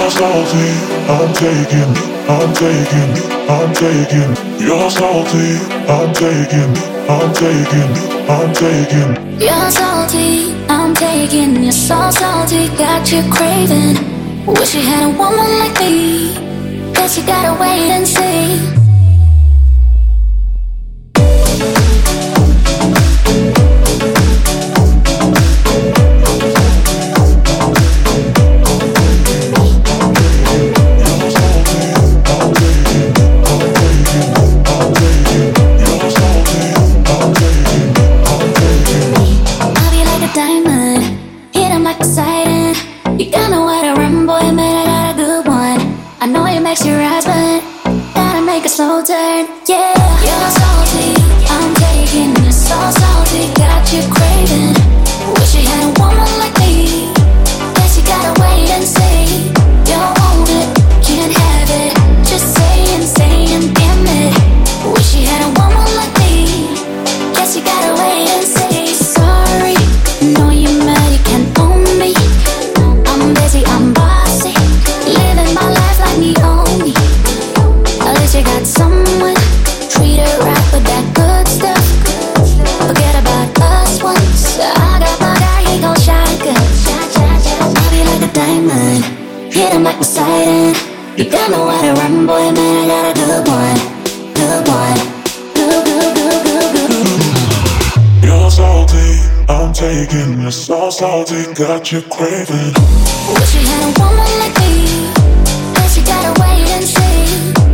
You're salty, I'm taking, I'm taking, I'm taking. You're salty, I'm taking, I'm taking, I'm taking. You're salty, I'm taking. You're so salty, got you craving. Wish you had a woman like me. Guess you gotta wait and see. Slow turn, yeah. You're salty, I'm taking you so salty, got you craving. Wish you had a woman like me. Guess you gotta wait and see. You want it, can't have it. Just saying, saying, damn it. Wish you had a woman like me. Guess you gotta wait and see. Got my guy, he gon' I'll be like a diamond. Hit like a you don't know what a rumble, man. I got a good one. Good one. Go, go, go, go, go. You're salty, I'm taking. You're so salty, got your craving. Wish you had a woman like me. Guess you gotta wait and see.